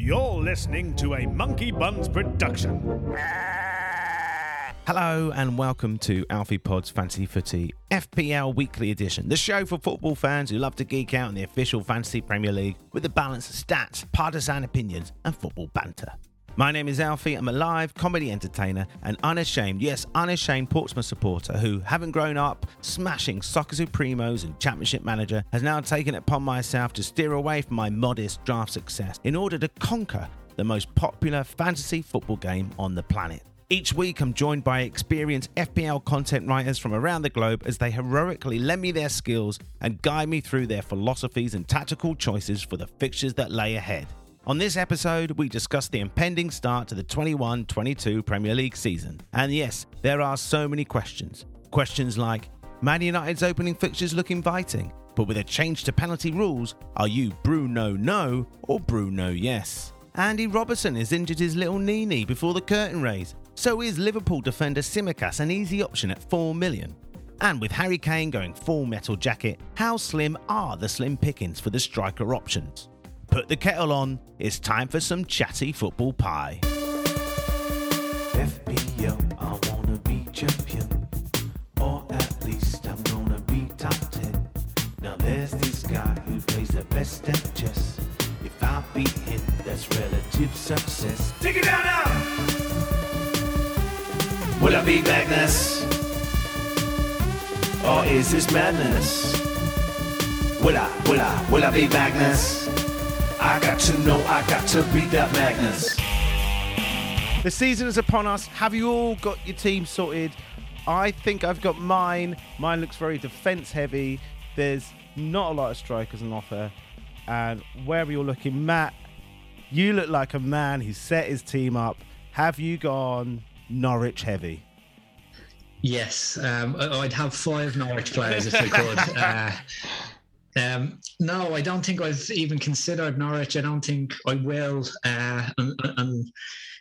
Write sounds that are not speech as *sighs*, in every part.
You're listening to a Monkey Buns production. Hello and welcome to Alfie Pod's Fantasy Footy FPL Weekly Edition, the show for football fans who love to geek out in the official Fantasy Premier League with a balance of stats, partisan opinions, and football banter. My name is Alfie. I'm a live comedy entertainer and unashamed, yes, unashamed Portsmouth supporter who, having grown up smashing Soccer Supremos and Championship Manager, has now taken it upon myself to steer away from my modest draft success in order to conquer the most popular fantasy football game on the planet. Each week, I'm joined by experienced FPL content writers from around the globe as they heroically lend me their skills and guide me through their philosophies and tactical choices for the fixtures that lay ahead. On this episode, we discuss the impending start to the 21 22 Premier League season. And yes, there are so many questions. Questions like Man United's opening fixtures look inviting, but with a change to penalty rules, are you Bruno no or Bruno yes? Andy Robertson has injured his little knee before the curtain raise, so is Liverpool defender Tsimikas an easy option at 4 million? And with Harry Kane going full metal jacket, how slim are the slim pickings for the striker options? Put the kettle on, it's time for some chatty football pie. FPL, I wanna be champion, or at least I'm gonna be top 10. Now there's this guy who plays the best at chess. If I beat him, that's relative success. Take it down now! Will I be Magnus? Or is this madness? Will I, will I, will I be Magnus? I got to know, I got to beat that Magnus. The season is upon us. Have you all got your team sorted? I think I've got mine. Mine looks very defence heavy. There's not a lot of strikers on offer. And where are you're looking, Matt, you look like a man who set his team up. Have you gone Norwich heavy? Yes, um, I'd have five Norwich players if I could. *laughs* uh, um, no, I don't think I've even considered Norwich. I don't think I will. Uh, and, and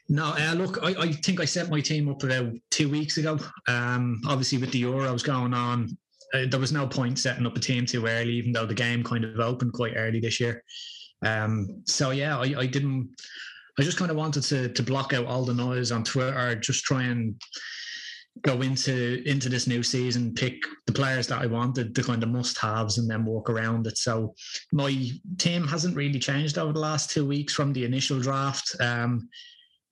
no, uh, look, I, I, think I set my team up about two weeks ago. Um, obviously, with the Euros going on, uh, there was no point setting up a team too early, even though the game kind of opened quite early this year. Um, so yeah, I, I didn't. I just kind of wanted to to block out all the noise on Twitter, just try and go into into this new season, pick the players that I wanted, the kind of must-haves, and then walk around it. So my team hasn't really changed over the last two weeks from the initial draft. Um,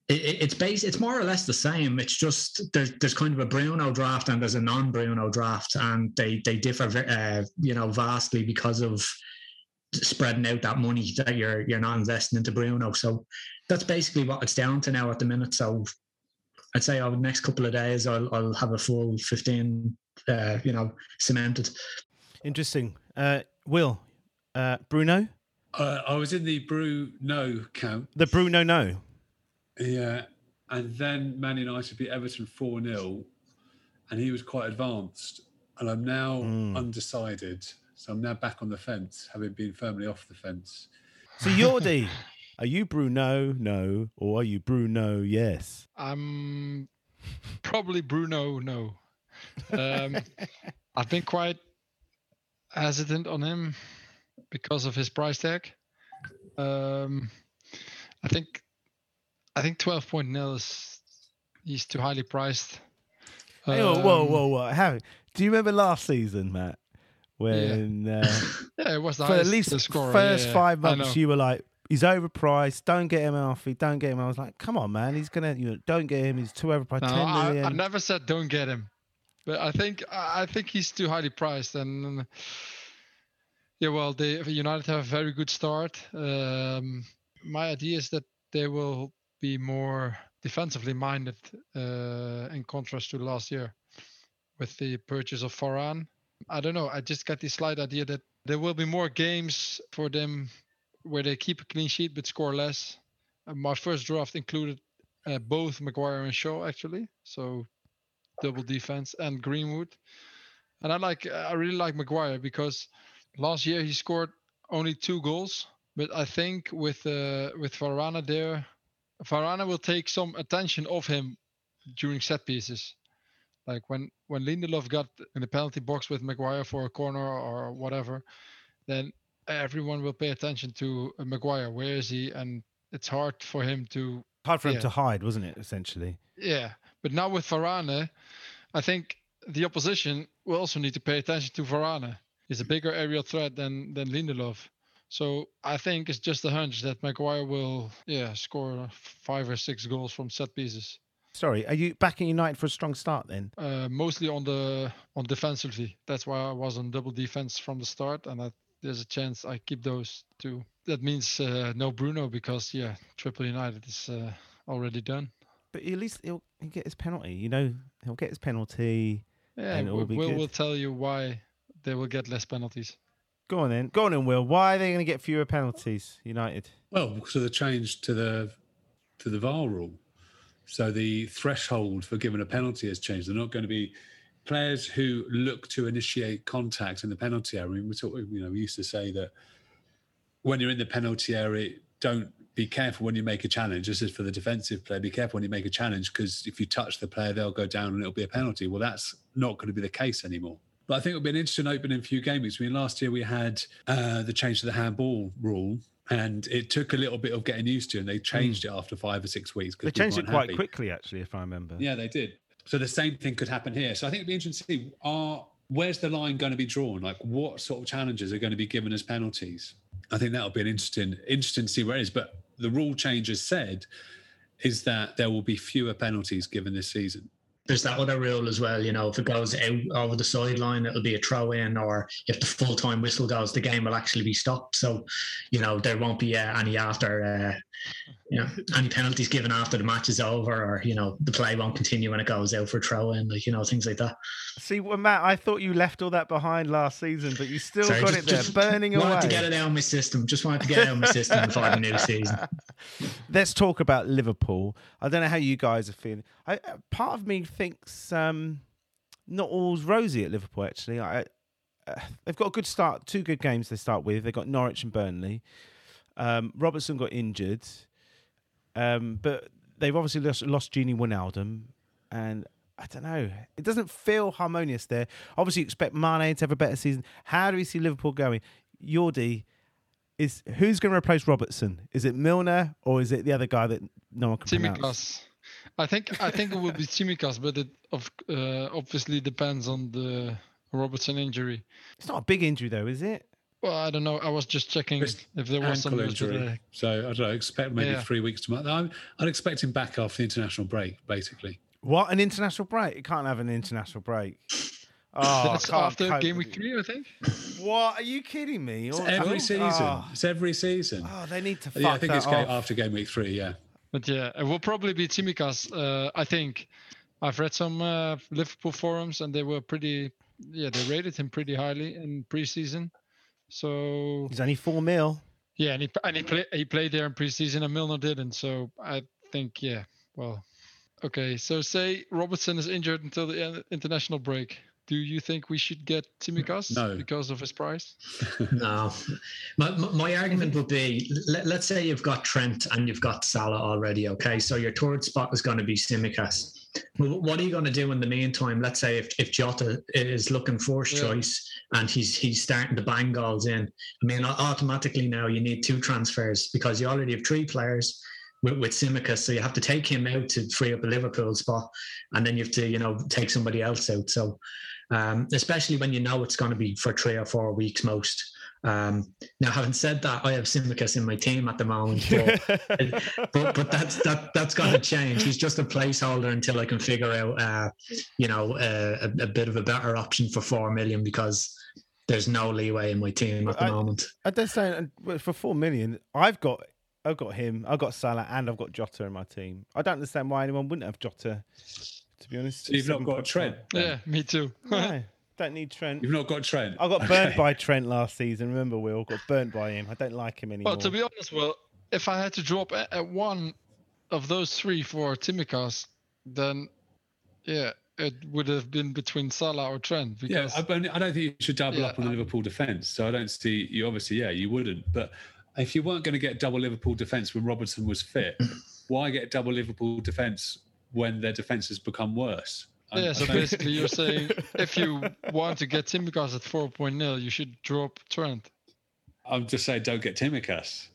it, it's based, it's more or less the same. It's just there's there's kind of a Bruno draft and there's a non-Bruno draft, and they they differ, uh, you know, vastly because of spreading out that money that you're you're not investing into Bruno. So that's basically what it's down to now at the minute. So I'd say over the next couple of days, I'll, I'll have a full 15, uh, you know, cemented. Interesting. Uh, Will, uh, Bruno? Uh, I was in the Bruno camp. The Bruno no. Yeah. And then Man United beat Everton 4 0, and he was quite advanced. And I'm now mm. undecided. So I'm now back on the fence, having been firmly off the fence. So Yordi, *laughs* Are you Bruno? No. Or are you Bruno? Yes. I'm probably Bruno. No. Um, *laughs* I've been quite hesitant on him because of his price tag. Um, I think I think 12.0 is he's too highly priced. Hey, whoa, whoa, um, whoa, whoa! How, do you remember last season, Matt? When yeah, uh, *laughs* yeah it was for at least the first yeah, five months, you were like, he's overpriced. Don't get him, Alfie. Don't get him. I was like, come on, man. He's gonna. You know, don't get him. He's too overpriced. No, I, I, never said don't get him, but I think I think he's too highly priced. And yeah, well, the United have a very good start. Um, my idea is that they will be more defensively minded uh, in contrast to last year with the purchase of Varane. I don't know. I just got the slight idea that there will be more games for them where they keep a clean sheet but score less. Uh, my first draft included uh, both Maguire and Shaw actually, so double defense and Greenwood. And I like I really like Maguire because last year he scored only two goals, but I think with uh, with Varane there, Varana will take some attention off him during set pieces. Like when when Lindelof got in the penalty box with Maguire for a corner or whatever, then everyone will pay attention to Maguire. Where is he? And it's hard for him to Hard for him to hide, wasn't it? Essentially. Yeah, but now with Varane, I think the opposition will also need to pay attention to Varane. He's a bigger aerial threat than than Lindelof. So I think it's just a hunch that Maguire will, yeah, score five or six goals from set pieces. Sorry, are you backing United for a strong start then? Uh, mostly on the on defensively. That's why I was on double defense from the start, and that there's a chance I keep those two. That means uh, no Bruno because yeah, Triple United is uh, already done. But at least he'll, he'll get his penalty. You know, he'll get his penalty. Yeah, And it will Will be Will good. will tell you why they will get less penalties. Go on then. Go on then, Will. Why are they going to get fewer penalties, United? Well, because of the change to the to the VAR rule. So the threshold for giving a penalty has changed. They're not going to be players who look to initiate contact in the penalty area. I mean, we of, you know, we used to say that when you're in the penalty area, don't be careful when you make a challenge. This is for the defensive player. Be careful when you make a challenge because if you touch the player, they'll go down and it'll be a penalty. Well, that's not going to be the case anymore. But I think it'll be an interesting opening few game weeks. I mean, last year we had uh, the change to the handball rule, and it took a little bit of getting used to, and they changed it after five or six weeks. They changed it quite happy. quickly, actually, if I remember. Yeah, they did. So the same thing could happen here. So I think it'd be interesting to see are where's the line going to be drawn? Like what sort of challenges are going to be given as penalties? I think that'll be an interesting interesting to see where it is. But the rule change said is that there will be fewer penalties given this season. There's that other rule as well, you know, if it goes out over the sideline, it'll be a throw in, or if the full time whistle goes, the game will actually be stopped. So, you know, there won't be uh, any after, uh, know, any penalties given after the match is over, or, you know, the play won't continue when it goes out for throw in, like, you know, things like that. See, well, Matt, I thought you left all that behind last season, but you still Sorry, got just- it there, just burning wanted away. to get it out of my system. Just wanted to get it out of my system *laughs* before the new season. Let's talk about Liverpool. I don't know how you guys are feeling. I, uh, part of me thinks um, not all's rosy at Liverpool. Actually, I, uh, they've got a good start. Two good games they start with. They've got Norwich and Burnley. Um, Robertson got injured, um, but they've obviously lost, lost Gini Wijnaldum, and I don't know. It doesn't feel harmonious there. Obviously, you expect Mane to have a better season. How do we see Liverpool going? Yordi, is who's going to replace Robertson? Is it Milner or is it the other guy that no one can pronounce? Tsimikas. I think I think it will be Tsimikas, but it of uh, obviously depends on the Robertson injury. It's not a big injury though, is it? Well, I don't know. I was just checking Just if there was some news injury. today. So I don't know, expect maybe Yeah. three weeks to month. I'm, I'd expect him back after the international break, basically. What an international break! It can't have an international break. *laughs* Oh, I That's after game week three, I think. What are you kidding me? It's Oh, every season. Oh, It's every season. oh, they need to fuck yeah, I think that it's off. after game week three. Yeah. But yeah, it will probably be Tsimikas. Uh, I think I've read some uh, Liverpool forums, and they were pretty. Yeah, they rated him pretty highly in preseason. So He's only four mil. yeah, and he and he played he played there in preseason, and Milner didn't. So I think yeah, well, okay. So say Robertson is injured until the uh, international break. Do you think we should get Tsimikas No. because of his price? *laughs* No, my, my my argument would be: let, let's say you've got Trent and you've got Salah already. Okay, so your third spot is going to be Tsimikas. Well, what are you going to do in the meantime? Let's say if, if Jota is looking first Yeah. choice and he's he's starting to bang goals in. I mean, automatically now you need two transfers because you already have three players with, with Tsimikas, so you have to take him out to free up a Liverpool spot, and then you have to you know take somebody else out. So um, especially when you know it's going to be for three or four weeks most. Um, now, having said that, I have Tsimikas in my team at the moment, but, *laughs* but, but that's that that's going to change. He's just a placeholder until I can figure out, uh, you know, uh, a, a bit of a better option for four million because there's no leeway in my team at the I- moment. I don't say for four million. I've got, I've got him. I've got Salah, and I've got Jota in my team. I don't understand why anyone wouldn't have Jota. To be honest, So you've not got 7.5. Trent. Yeah, me too. No, *laughs* don't need Trent. You've not got Trent. I got burnt by Trent last season. Remember, we all got burnt by him. I don't like him anymore. Well, to be honest, well, if I had to drop at, at one of those three for Tsimikas, then yeah, it would have been between Salah or Trent. Yeah, Because I, don't- I don't think you should double Yeah, up on the Liverpool defence. So I don't see you. Obviously, yeah, you wouldn't. But if you weren't going to get double Liverpool defence when Robertson was fit, why get double Liverpool defence when their defence has become worse? I- yeah, I so don't- basically you're *laughs* saying if you want to get Tsimikas at 4.0, you should drop Trent. I'm just saying, don't get Tsimikas.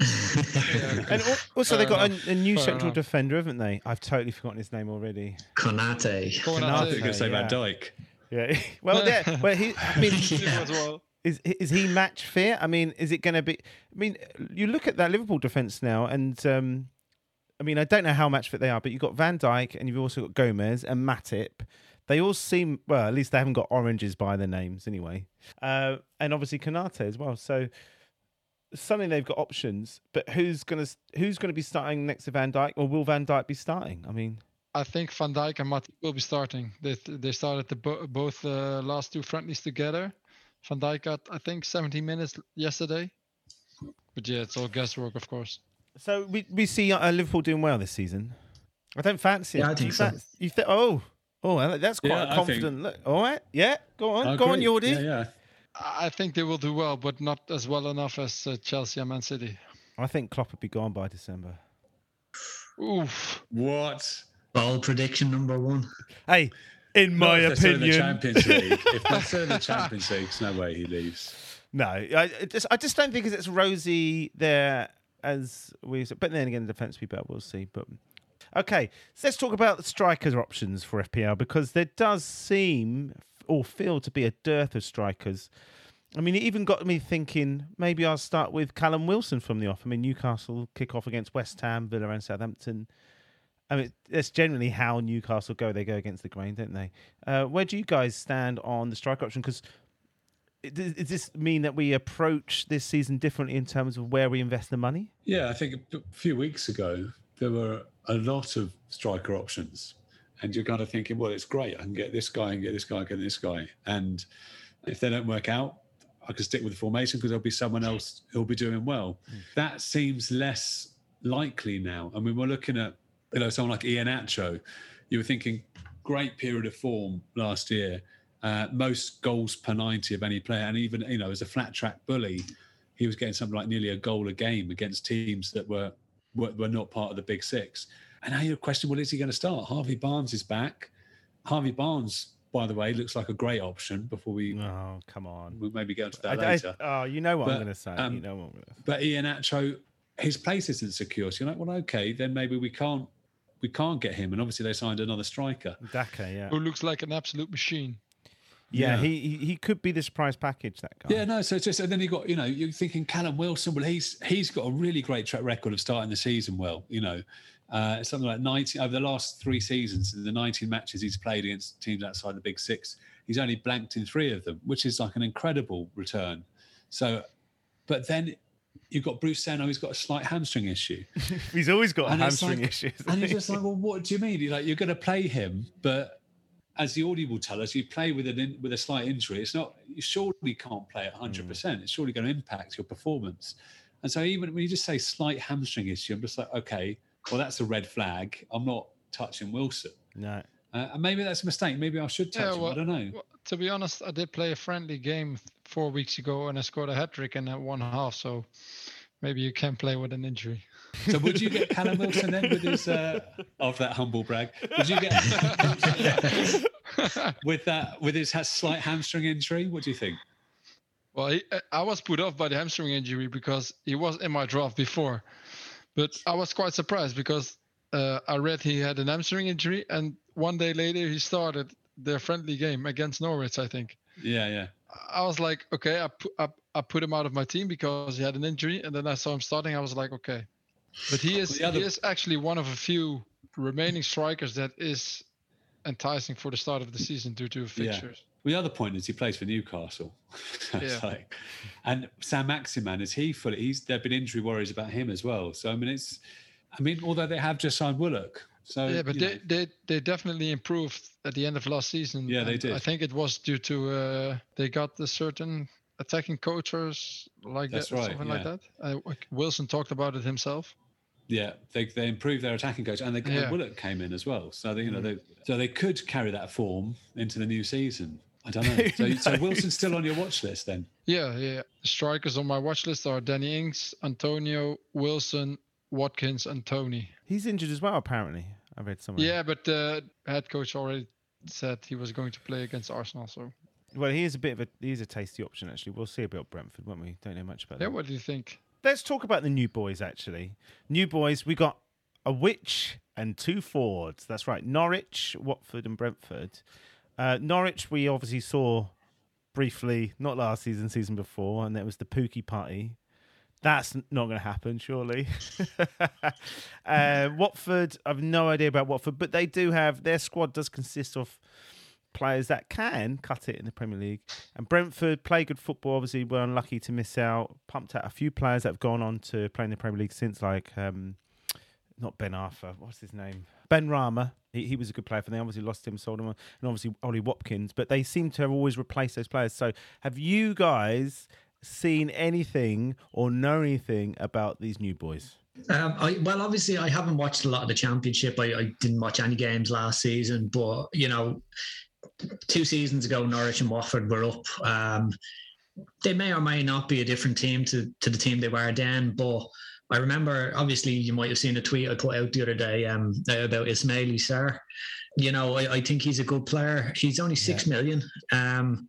Yeah, And al- also, they Fair got a, a new fair central enough. defender, haven't they? I've totally forgotten his name already. Konate. Konate. out You're going to say yeah. Van Dijk. Yeah. *laughs* well, yeah. *laughs* Well, he. I mean, Yeah. is is he match fit? I mean, is it going to be? I mean, you look at that Liverpool defense now, and um, I mean, I don't know how match fit they are, but you've got Van Dijk and you've also got Gomez and Matip. They all seem well. At least they haven't got oranges by their names anyway, uh, and obviously Konate as well. So suddenly they've got options, but who's gonna who's gonna be starting next to Van Dijk, or will Van Dijk be starting? I mean, I think Van Dijk and Matip will be starting. They they started the bo- both uh, last two friendlies together. Van Dijk got I think 17 minutes yesterday. But yeah, it's all guesswork, of course. So we we see uh, Liverpool doing well this season. I don't fancy Yeah, it. I Do you think so. fan- You think? Oh, oh, that's quite Yeah, a I think- confident look. All right, yeah, go on, I go on, agree. Yordi. Yeah, yeah. I I think they will do well, but not as well enough as uh, Chelsea and Man City. I think Klopp would be gone by December. Oof. What? Ball prediction number one. Hey, in my if they're in the opinion, Champions *laughs* League. if they're still in the Champions League, there's no way he leaves. no, I I just I just don't think it's as rosy there as we. But then again, the defense will be better. We'll see. But okay, so let's talk about the strikers options for FPL because there does seem or feel to be a dearth of strikers. I mean, it even got me thinking maybe I'll start with Callum Wilson from the off. I mean, Newcastle kick off against West Ham, Villa, and Southampton. I mean, that's generally how Newcastle go. They go against the grain, don't they? Uh, where do you guys stand on the strike option? Because does this mean that we approach this season differently in terms of where we invest the money? Yeah, I think a few weeks ago there were a lot of striker options, and you're kind of thinking, well, it's great. I can get this guy and get this guy, get this guy, and if they don't work out, I can stick with the formation because there'll be someone else who'll be doing well. Hmm. That seems less likely now. I mean, we're looking at you know someone like Iheanacho. You were thinking great period of form last year, uh, most goals per ninety of any player, and even you know as a flat track bully, he was getting something like nearly a goal a game against teams that were were, were not part of the big six. And now you're questioning, well, is he going to start? Harvey Barnes is back. Harvey Barnes, by the way, looks like a great option. Before we Oh, come on. we'll maybe get into that I- later. oh, you know what I'm going to say. um, you know what I'm going to. But Iheanacho, his place isn't secure. So you're like, well, okay, then maybe we can't we can't get him. And obviously they signed another striker. Daka, yeah. Who looks like an absolute machine. Yeah. Yeah. he, he he could be the surprise package. That guy. Yeah, no. So it's just and then you got you know you're thinking Callum Wilson. Well, he's he's got a really great track record of starting the season well. You know, uh, something like 90 over the last three seasons, in the 19 matches he's played against teams outside the Big Six, he's only blanked in three of them, which is like an incredible return. So, but then you've got Bruce Seno, who's got a slight hamstring issue. *laughs* He's always got And hamstring like- issues. And you're just like, well, what do you mean? You're like, you're going to play him, but as the audio will tell us, you play with an in, with a slight injury. It's not you surely can't play at 100. Mm. percent It's surely going to impact your performance. And so even when you just say slight hamstring issue, I'm just like, okay, well that's a red flag. I'm not touching Wilson. no. Uh, and maybe that's a mistake. Maybe I should touch Yeah, him. I don't know. Well, to be honest, I did play a friendly game four weeks ago and I scored a hat trick in that one half. So maybe you can play with an injury. So would you get Callum Wilson then with his uh, of that humble brag? Would you get *laughs* with that with his slight hamstring injury? What do you think? Well, he, uh, I was put off by the hamstring injury because he was in my draft before, but I was quite surprised because uh, I read he had an hamstring injury, and one day later he started their friendly game against Norwich. I think Yeah, yeah. I was like, okay, I put I, I put him out of my team because he had an injury, and then I saw him starting. I was like, okay, but he is other- he is actually one of a few remaining strikers that is enticing for the start of the season due to Yeah. fixtures. Well, the other point is he plays for Newcastle. *laughs* Yeah. like- and Saint-Maximin is he fully? He's there've been injury worries about him as well. So I mean, it's I mean, although they have just signed Willock, so yeah, but they, know, they they definitely improved at the end of last season. Yeah, they did. I think it was due to uh, they got a certain attacking coaches like That's that, right, something like that. Uh, Wilson talked about it himself. yeah, they they improved their attacking coach, and they and Yeah. Mm. Willock came in as well. So they, you know, they so they could carry that form into the new season. I don't *laughs* know. So, so Wilson's still on your watch list then? Yeah, yeah. Strikers on my watch list are Danny Ings, Antonio, Wilson, Watkins, and Toney. He's injured as well, apparently. I read somewhere. Yeah, but the head coach already said he was going to play against Arsenal. So Well, he is a bit of a he is a tasty option actually. We'll see about Brentford, won't we? Don't know much about that. yeah, that. what do you think? let's talk about the new boys. Actually, new boys. We got a witch and two Fords. That's right. Norwich, Watford, and Brentford. Uh, Norwich, we obviously saw briefly, not last season, season before, and there was the Pukki party. That's not going to happen, surely. *laughs* uh, Watford, I've no idea about Watford, but they do have their squad does consist of players that can cut it in the Premier League. And Brentford play good football. Obviously, were unlucky to miss out. Pumped out a few players that have gone on to play in the Premier League since, like um, not Ben Arthur. What's his name? Benrahma. He, he was a good player for them. Obviously lost him, sold him, and obviously Ollie Watkins. But they seem to have always replaced those players. So, have you guys seen anything or know anything about these new boys? Um, I, well, obviously, I haven't watched a lot of the championship. I, I, didn't watch any games last season, but you know, two seasons ago, Norwich and Watford were up. Um, they may or may not be a different team to to the team they were then, but I remember, obviously, you might have seen a tweet I put out the other day um, about Ismaila Sarr. You know, I, I, think he's a good player. He's only six yeah. million. Um,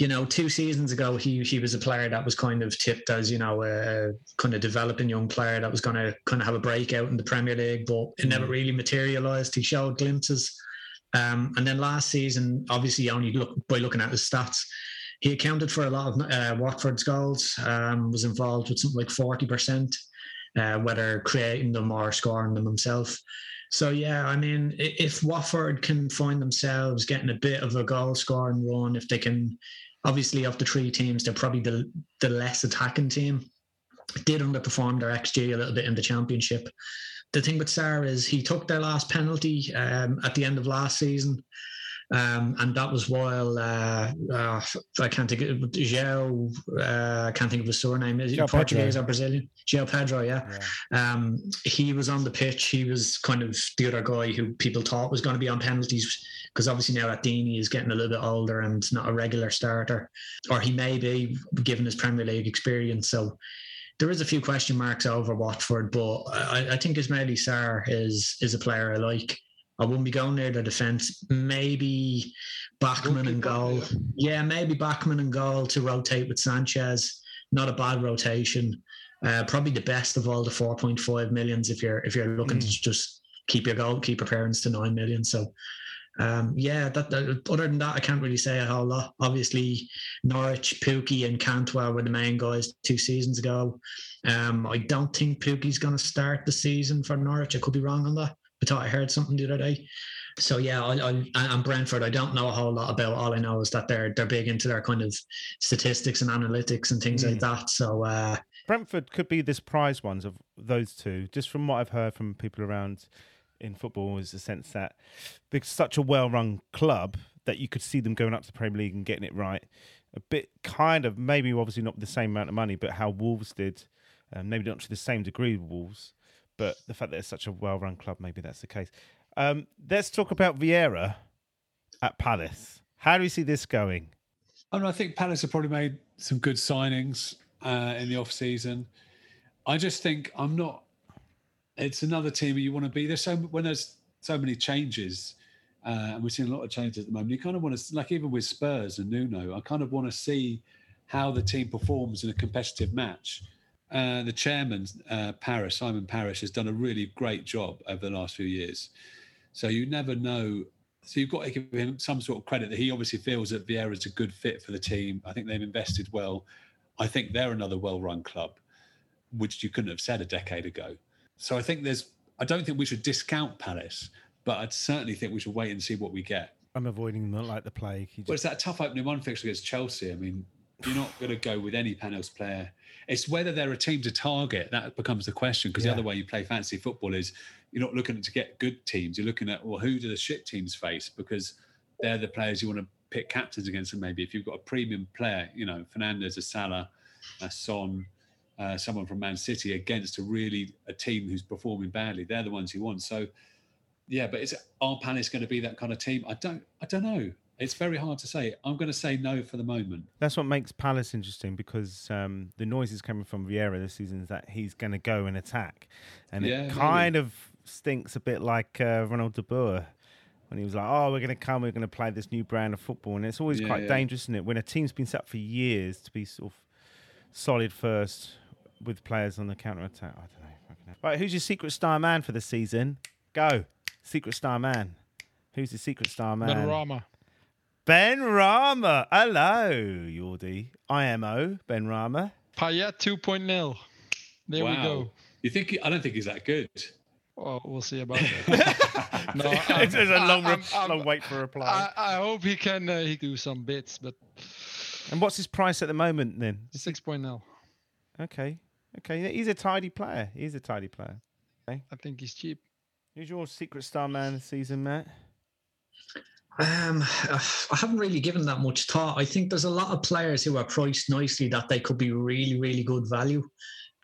you know, two seasons ago, he he was a player that was kind of tipped as you know a kind of developing young player that was going to kind of have a breakout in the Premier League, but it mm. never really materialised. He showed glimpses, um, and then last season, obviously, only look by looking at his stats, he accounted for a lot of uh, Watford's goals. Um, was involved with something like forty percent, uh, whether creating them or scoring them himself. So yeah, I mean, if Watford can find themselves getting a bit of a goal scoring run, if they can obviously of the three teams, they're probably the the less attacking team. Did underperform their XG a little bit in the championship. The thing with Sarr is he took their last penalty um, at the end of last season. Um, and that was while uh, uh, I can't think of João, uh, I can't think of his surname. Is Portuguese Pedro. or Brazilian? João Pedro, yeah. yeah. Um, he was on the pitch. He was kind of the other guy who people thought was going to be on penalties because obviously now Deeney is getting a little bit older and not a regular starter, or he may be given his Premier League experience. So there is a few question marks over Watford, but I, I think Ismaila Sarr is is a player I like. I wouldn't be going near the defence. Maybe Bachmann and goal. Yeah, maybe Bachmann and goal to rotate with Sanchez. Not a bad rotation. Uh, probably the best of all the 4.5 millions if you're if you're looking mm. to just keep your goal, goalkeeper parents to nine million. So um, yeah, that, that, other than that, I can't really say a whole lot. Obviously, Norwich, Pukki, and Cantwell were the main guys two seasons ago. Um, I don't think Pukki's going to start the season for Norwich. I could be wrong on that. I thought I heard something the other day. So yeah, I, I, and Brentford, I don't know a whole lot about. All I know is that they're they're big into their kind of statistics and analytics and things mm. like that. So uh, Brentford could be the surprise ones of those two, just from what I've heard from people around in football is the sense that they're such a well-run club that you could see them going up to the Premier League and getting it right. A bit kind of maybe obviously not the same amount of money, but how Wolves did, um, maybe not to the same degree Wolves, but the fact that it's such a well-run club, maybe that's the case. Um, let's talk about Vieira at Palace. How do you see this going? I, mean, I think Palace have probably made some good signings uh, in the off season. I just think I'm not it's another team you want to be. There's so when there's so many changes, uh, and we're seeing a lot of changes at the moment. You kind of want to, like even with Spurs and Nuno, I kind of want to see how the team performs in a competitive match. Uh, the chairman, uh, Parish, Simon Parish, has done a really great job over the last few years. So you never know. So you've got to give him some sort of credit that he obviously feels that Vieira is a good fit for the team. I think they've invested well. I think they're another well-run club, which you couldn't have said a decade ago. So I think there's. I don't think we should discount Palace, but I certainly think we should wait and see what we get. I'm avoiding them like the plague. Just... Well, it's that tough opening one fixture against Chelsea. I mean, you're not going to go with any Palace player. It's whether they're a team to target that becomes the question. Because yeah. the other way you play fancy football is you're not looking to get good teams. You're looking at well, who do the shit teams face? Because they're the players you want to pick captains against. And maybe if you've got a premium player, you know, Fernandes, a Salah, a Son, uh, someone from Man City against a really a team who's performing badly. They're the ones you want. So, yeah, but is are Palace going to be that kind of team? I don't. I don't know. It's very hard to say. I'm going to say no for the moment. That's what makes Palace interesting because um, the noises coming from Vieira this season is that he's going to go and attack, and yeah, it kind maybe. of stinks a bit like uh, Ronald de Boer when he was like, "Oh, we're going to come, we're going to play this new brand of football," and it's always yeah, quite yeah. dangerous, isn't it? When a team's been set up for years to be sort of solid first, with players on the counter attack. I don't know. Right, who's your secret star man for the season? Go, secret star man. Who's the secret star man? Benrahma. Benrahma. Hello, Yordi. IMO, Ben Rama. Payet 2.0. There we go. You think? He, I don't think he's that good. Oh, we'll see about that. *laughs* no, *laughs* I'm- It's a long, I'm- I'm- long wait for a reply. I, I hope he can uh, he do some bits, but and what's his price at the moment then? 6.0. Okay, okay. He's a tidy player. He's a tidy player. Okay. I think he's cheap. Who's your secret star man this season, Matt? Um, *sighs* I haven't really given that much thought. I think there's a lot of players who are priced nicely that they could be really, really good value.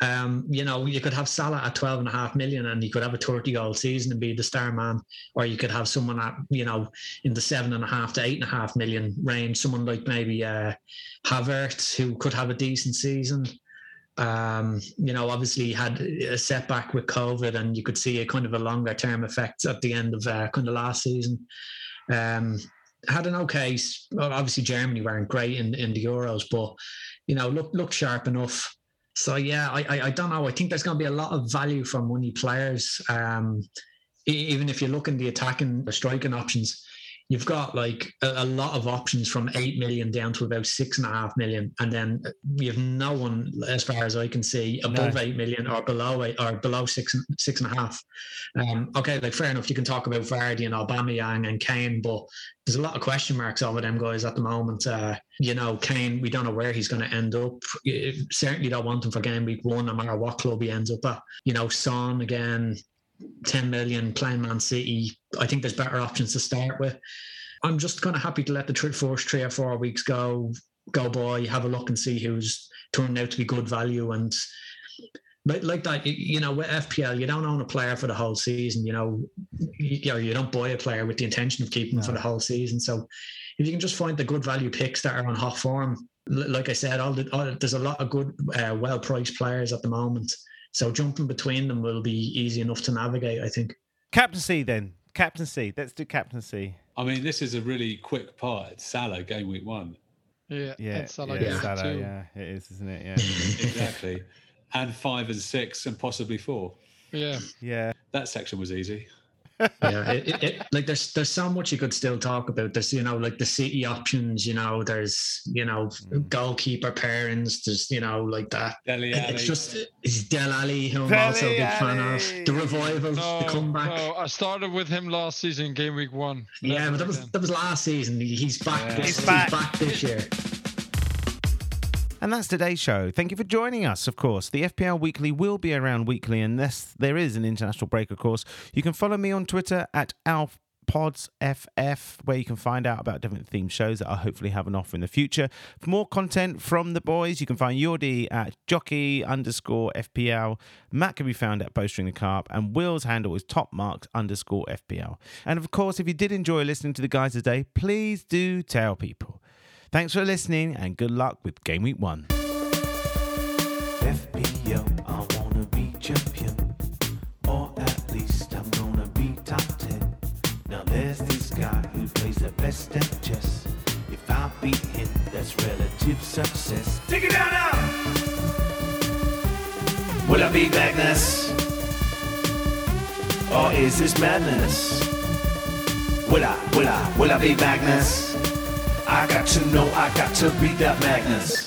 Um, you know, you could have Salah at 12 and a half million and he could have a 30 goal season and be the star man, or you could have someone at, you know, in the seven and a half to eight and a half million range, someone like maybe uh, Havertz who could have a decent season. Um, you know, obviously had a setback with COVID and you could see a kind of a longer term effect at the end of uh, kind of last season. Um, had an okay. obviously Germany weren't great in, in the Euros, but you know, looked look sharp enough. So yeah, I, I I don't know. I think there's going to be a lot of value from money players. Um, even if you look in the attacking or striking options, you've got like a, a lot of options from eight million down to about six and a half million, and then you have no one, as far as I can see, above No. eight million or below eight or below six and six and a half. Um, okay, like fair enough, you can talk about Vardy and Aubameyang and Kane, but there's a lot of question marks over them guys at the moment. Uh, you know, Kane, we don't know where he's going to end up. Certainly don't want him for game week one, no matter what club he ends up at. You know, Son again, 10 million playing Man City. I think there's better options to start with. I'm just kind of happy to let the tr- first three or four weeks go go by, have a look and see who's turned out to be good value and like, like that, you- know, with FPL, you don't own a player for the whole season. You know, you, you don't buy a player with the intention of keeping them for the whole season. So, if you can just find the good value picks that are on hot form, like I said, all the, all, there's a lot of good, uh, well-priced players at the moment. So jumping between them will be easy enough to navigate. I think. Captaincy then. Captaincy. Let's do captaincy. I mean, this is a really quick part. It's Salah game week one. Yeah, Yeah, and Salah yeah, gets Salah, yeah, it is, isn't it? Yeah, *laughs* Exactly. and five and six and possibly four. Yeah, yeah. That section was easy. Yeah, it, it, it, like there's there's so much you could still talk about. There's you know like the city options. You know, there's you know mm. goalkeeper pairings. There's you know like that. Dele It- Alli. It's just it's Dele Alli, who I'm Dele also a big fan of. The revival, no, the comeback. no, I started with him last season, game week one. Yeah, but that was again. that was last season. He's back. Yeah. This, He's he's, back. back. this year. And that's today's show. Thank you for joining us, of course. The FPL Weekly will be around weekly unless there is an international break, of course. You can follow me on Twitter at AlfPodsFF, where you can find out about different themed shows that I'll hopefully have an offer in the future. For more content from the boys, you can find Yordi at jockey underscore FPL. Matt can be found at Bowstring the Carp, and Will's handle is top marks underscore FPL. And of course, if you did enjoy listening to the guys today, please do tell people. Thanks for listening and good luck with Game Week 1. FPL, I wanna be champion. Or at least I'm gonna be top 10. Now there's this guy who plays the best at chess. If I beat him, that's relative success. Take it down now! Will I be Magnus? Or is this madness? Will I, will I, will I be Magnus? I got to know, I got to be that Magnus.